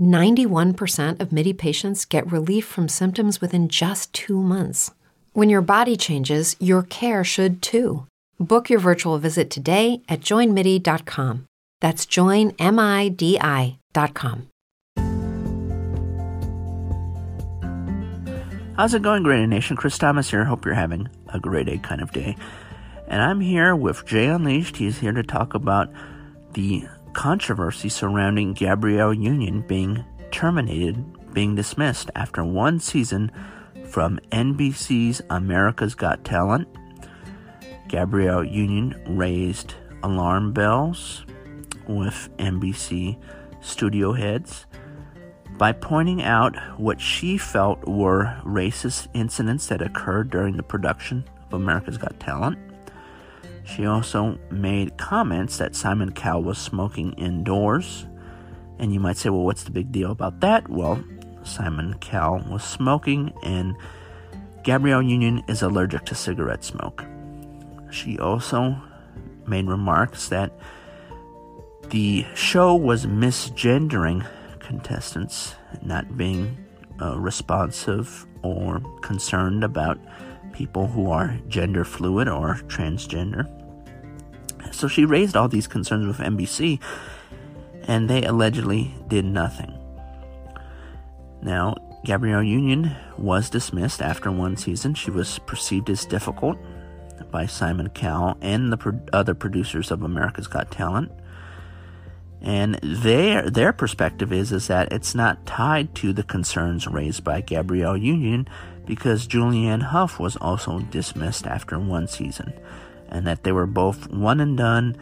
91% of MIDI patients get relief from symptoms within just two months. When your body changes, your care should too. Book your virtual visit today at joinmidi.com. That's joinmidi.com. How's it going, Great Nation? Chris Thomas here. Hope you're having a great day kind of day. And I'm here with Jay Unleashed. He's here to talk about the controversy surrounding Gabrielle Union being terminated, being dismissed after one season from NBC's America's Got Talent. Gabrielle Union raised alarm bells with NBC studio heads by pointing out what she felt were racist incidents that occurred during the production of America's Got Talent. She also made comments that Simon Cowell was smoking indoors. And you might say, well, what's the big deal about that? Well, Simon Cowell was smoking, and Gabrielle Union is allergic to cigarette smoke. She also made remarks that the show was misgendering contestants, not being uh, responsive or concerned about people who are gender fluid or transgender. So she raised all these concerns with NBC, and they allegedly did nothing. Now, Gabrielle Union was dismissed after one season. She was perceived as difficult by Simon Cowell and the pro- other producers of America's Got Talent. And their their perspective is is that it's not tied to the concerns raised by Gabrielle Union because Julianne Hough was also dismissed after one season and that they were both one and done.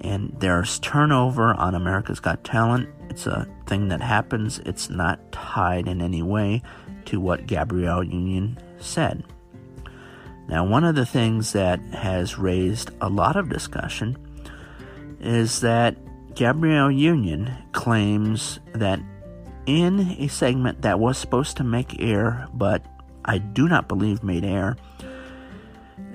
And there's turnover on America's Got Talent. It's a thing that happens, it's not tied in any way to what Gabrielle Union said. Now, one of the things that has raised a lot of discussion is that Gabrielle Union claims that in a segment that was supposed to make air, but I do not believe made air,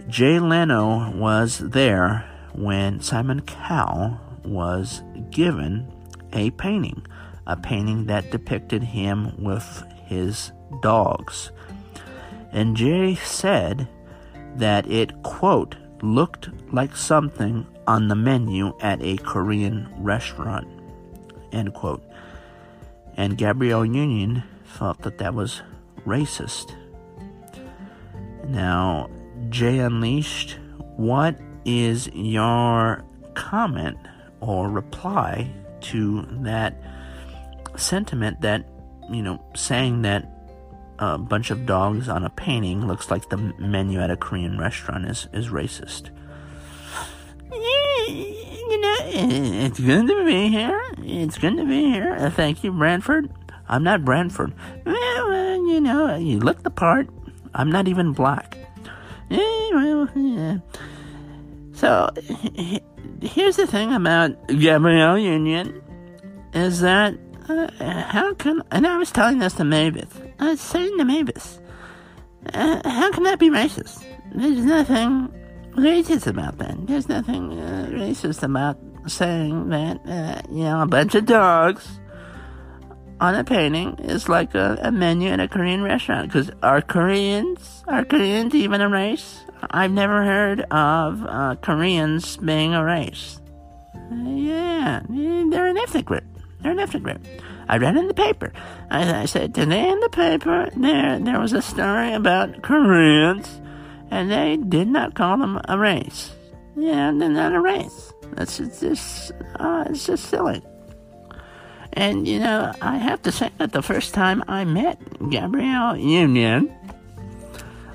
Jay Leno was there when Simon Cowell was given a painting, a painting that depicted him with his dogs. And Jay said that it, quote, looked like something on the menu at a Korean restaurant, end quote. And Gabrielle Union thought that that was racist. Now, Jay Unleashed, what is your comment or reply to that sentiment that, you know, saying that a bunch of dogs on a painting looks like the menu at a Korean restaurant is, is racist? You know, it's good to be here. It's good to be here. Uh, thank you, Branford. I'm not Branford. Well, you know, you look the part. I'm not even black. So, here's the thing about Gabrielle Union is that uh, how can, and I was telling this to Mavis, I was saying to Mavis, uh, how can that be racist? There's nothing racist about that. There's nothing uh, racist about saying that, uh, you know, a bunch of dogs on a painting is like a, a menu in a Korean restaurant. Because are Koreans, are Koreans even a race? I've never heard of uh, Koreans being a race. Uh, yeah, they're an ethnic group. They're an ethnic group. I read in the paper. I, I said today in the paper there there was a story about Koreans, and they did not call them a race. Yeah, they're not a race. That's just uh, it's just silly. And you know, I have to say that the first time I met Gabrielle Union,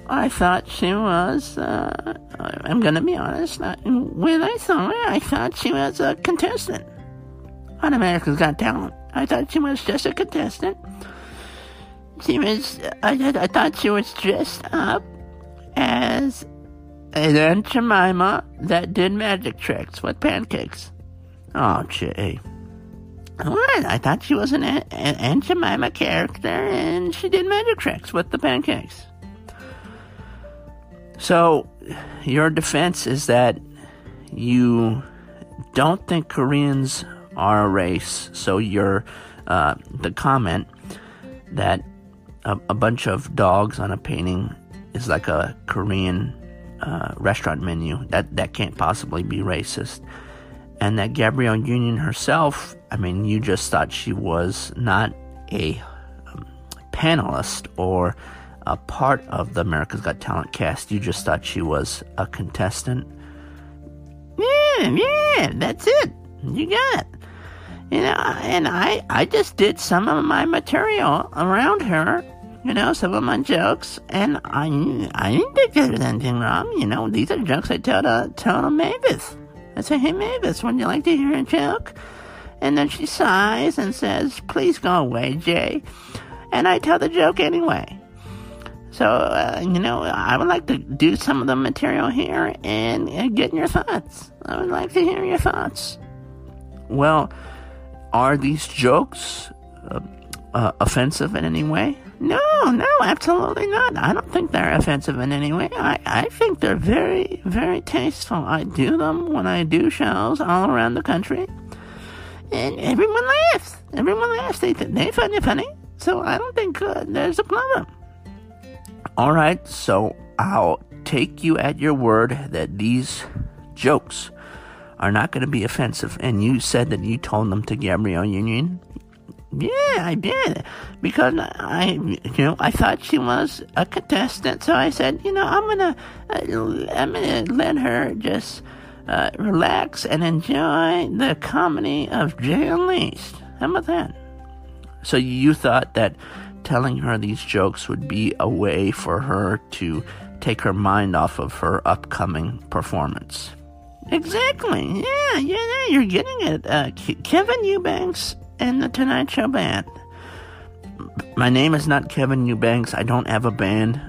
I thought she was. Uh, I'm gonna be honest. When I saw her, I thought she was a contestant on America's Got Talent. I thought she was just a contestant. She was. I, I thought she was dressed up as an Aunt Jemima that did magic tricks with pancakes. Oh, Jay. What? I thought she was an Aunt, Aunt Jemima character and she did magic tricks with the pancakes. So, your defense is that you don't think Koreans are a race. So, your uh, the comment that a, a, bunch of dogs on a painting is like a Korean uh, restaurant menu that that can't possibly be racist and that Gabrielle Union herself, I mean, you just thought she was not a um, panelist or a part of the America's Got Talent cast. You just thought she was a contestant. Yeah, yeah, that's it. You got it. You know, and I, I just did some of my material around her. You know, some of my jokes, and I, I didn't think there was anything wrong. You know, these are jokes I tell to, tell to Mavis. I say, hey, Mavis, would you like to hear a joke? And then she sighs and says, please go away, Jay. And I tell the joke anyway. So, uh, you know, I would like to do some of the material here and, and get your thoughts. I would like to hear your thoughts. Well, are these jokes uh, uh, offensive in any way? No, no, absolutely not. I don't think they're offensive in any way. I, I think they're very, very tasteful. I do them when I do shows all around the country. And everyone laughs. Everyone laughs. They, they find it funny. So I don't think uh, there's a problem. All right, so I'll take you at your word that these jokes are not going to be offensive. And you said that you told them to Gabrielle Union. Yeah, I did. Because I, you know, I thought she was a contestant, so I said, you know, I'm gonna, uh, I'm gonna let her just uh, relax and enjoy the comedy of Jay Unleashed. How about that? So you thought that telling her these jokes would be a way for her to take her mind off of her upcoming performance. Exactly. Yeah, yeah, you're getting it. Uh, Kevin Eubanks and the Tonight Show Band. My name is not Kevin Eubanks. I don't have a band.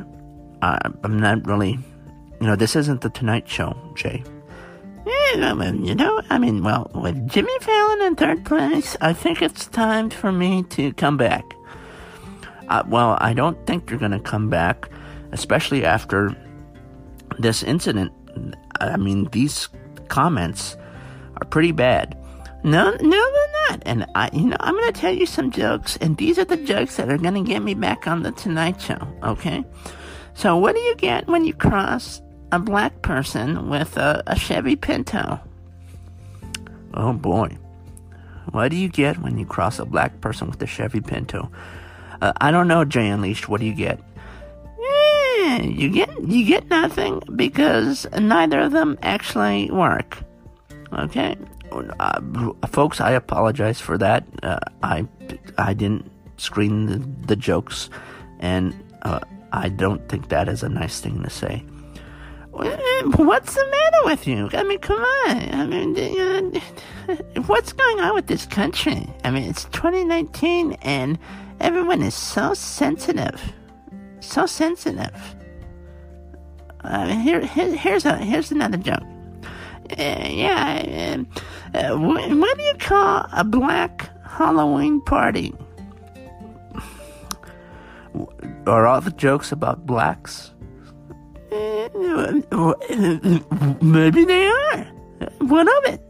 I'm not really, you know, this isn't the Tonight Show, Jay. You know, I mean, well, with Jimmy Fallon in third place, I think it's time for me to come back. Uh, well, I don't think you're going to come back, especially after this incident. I mean, these comments are pretty bad. No, no, they're not. And I, you know, I'm going to tell you some jokes, and these are the jokes that are going to get me back on the Tonight Show. Okay. So, what do you get when you cross a black person with a, a Chevy Pinto? Oh boy. What do you get when you cross a black person with a Chevy Pinto? Uh, I don't know, Jay Unleashed. What do you get? Yeah, you get you get nothing because neither of them actually work. Okay, uh, folks, I apologize for that. Uh, I I didn't screen the, the jokes, and uh, I don't think that is a nice thing to say. What's the matter with you? I mean, come on. I mean, what's going on with this country? I mean, it's 2019, and everyone is so sensitive, so sensitive. Uh, here, here, here's a here's another joke. Uh, yeah, uh, uh, what, what do you call a black Halloween party? Are all the jokes about blacks? Maybe they are. What of it?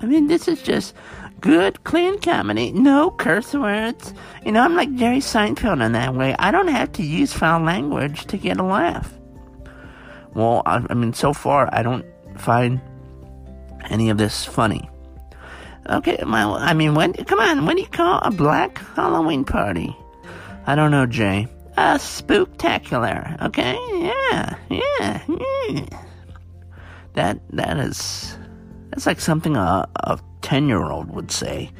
I mean, this is just good, clean comedy, no curse words. You know, I'm like Jerry Seinfeld in that way. I don't have to use foul language to get a laugh. Well, I mean, so far, I don't find any of this funny. Okay, well, I mean, when, come on, what do you call a black Halloween party? I don't know, Jay. A spooktacular, okay? Yeah, yeah, yeah. That, that is, that's like something a, a 10 year old would say.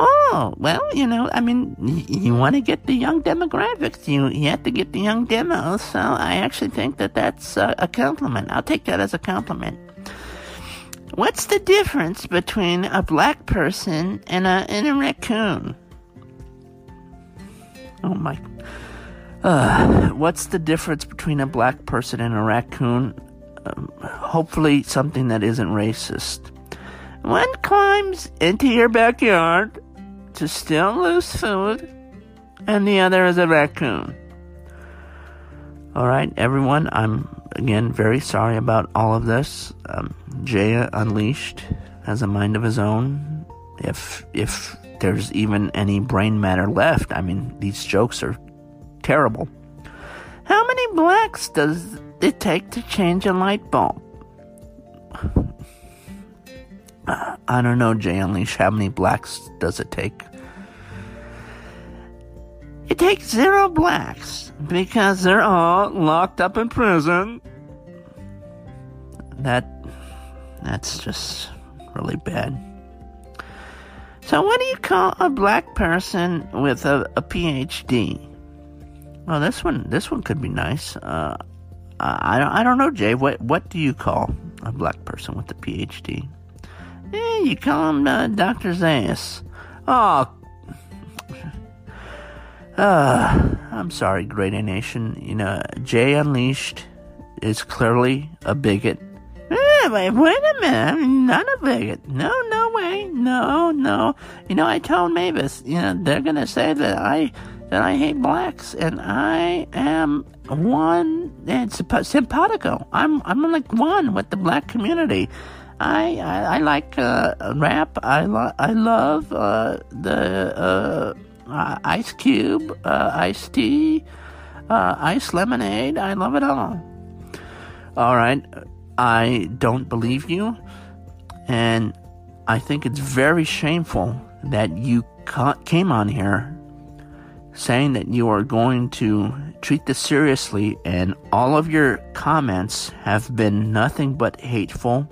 Oh, well, you know, I mean, you, want to get the young demographics. You, you have to get the young demos. So I actually think that that's a, a compliment. I'll take that as a compliment. What's the difference between a black person and a, and a raccoon? Oh my. Uh, what's the difference between a black person and a raccoon? Um, hopefully, something that isn't racist. One climbs into your backyard to steal loose food, and the other is a raccoon. All right, everyone, I'm again very sorry about all of this. Um, Jay Unleashed has a mind of his own. If if there's even any brain matter left, I mean, these jokes are terrible. How many blacks does it take to change a light bulb? I don't know, Jay Unleash. How many blacks does it take? It takes zero blacks because they're all locked up in prison. That that's just really bad. So, what do you call a black person with a, a PhD? Well, this one this one could be nice. Uh, I don't I don't know, Jay. What what do you call a black person with a PhD? Yeah, you call him uh, Dr. Zayas. Oh, uh, I'm sorry, Great A Nation. You know, Jay Unleashed is clearly a bigot. Eh, wait, wait a minute. I'm not a bigot. No, no way. No, no. You know, I told Mavis, you know, they're going to say that I that I hate blacks, and I am one. It's simpatico. I'm I'm like one with the black community. I I, I like uh, rap. I lo- I love uh, the uh, uh Ice Cube, uh, Ice Tea, uh, Ice Lemonade. I love it all. All right, I don't believe you, and I think it's very shameful that you ca- came on here saying that you are going to treat this seriously, and all of your comments have been nothing but hateful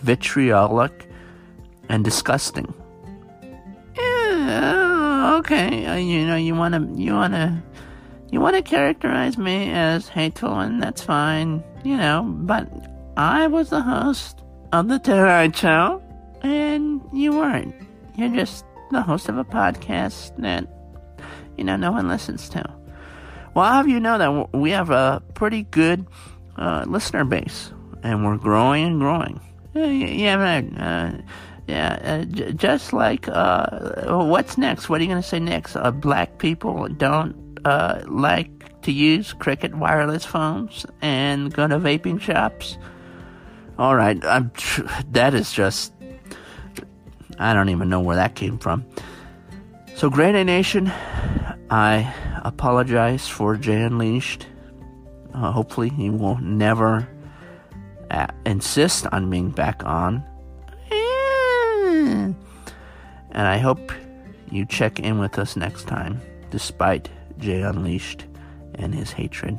vitriolic, and disgusting. Yeah, okay, uh, you know, you want to, you want to, you want to characterize me as hateful, and that's fine, you know, but I was the host of The Tonight Show, and you weren't. You're just the host of a podcast that, you know, no one listens to. Well, I'll have you know that we have a pretty good uh, listener base, and we're growing and growing. Yeah, man. Uh, yeah, uh, just like uh, what's next? What are you going to say next? Uh, black people don't uh, like to use Cricket wireless phones and go to vaping shops. All right. Tr- that is just. I don't even know where that came from. So, Great A Nation, I apologize for Jay Unleashed. Uh, hopefully, he will never uh, insist on being back on. And I hope you check in with us next time, despite Jay Unleashed and his hatred.